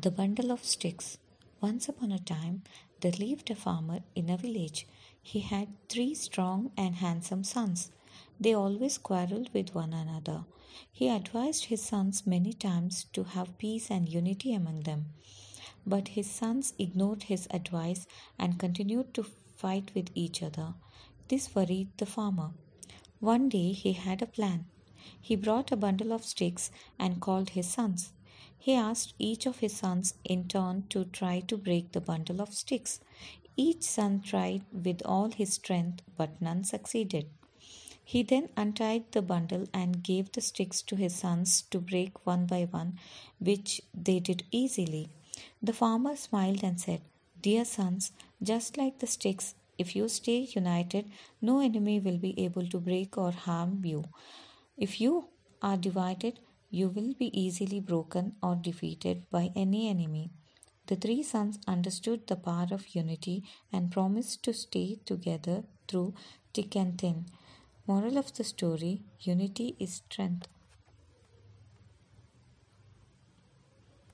The Bundle of Sticks. Once upon a time, there lived a farmer in a village. He had three strong and handsome sons. They always quarreled with one another. He advised his sons many times to have peace and unity among them. But his sons ignored his advice and continued to fight with each other. This worried the farmer. One day he had a plan. He brought a bundle of sticks and called his sons. He asked each of his sons in turn to try to break the bundle of sticks. Each son tried with all his strength, but none succeeded. He then untied the bundle and gave the sticks to his sons to break one by one, which they did easily. The farmer smiled and said, Dear sons, just like the sticks, if you stay united, no enemy will be able to break or harm you. If you are divided, you will be easily broken or defeated by any enemy. The three sons understood the power of unity and promised to stay together through thick and thin. Moral of the story Unity is strength.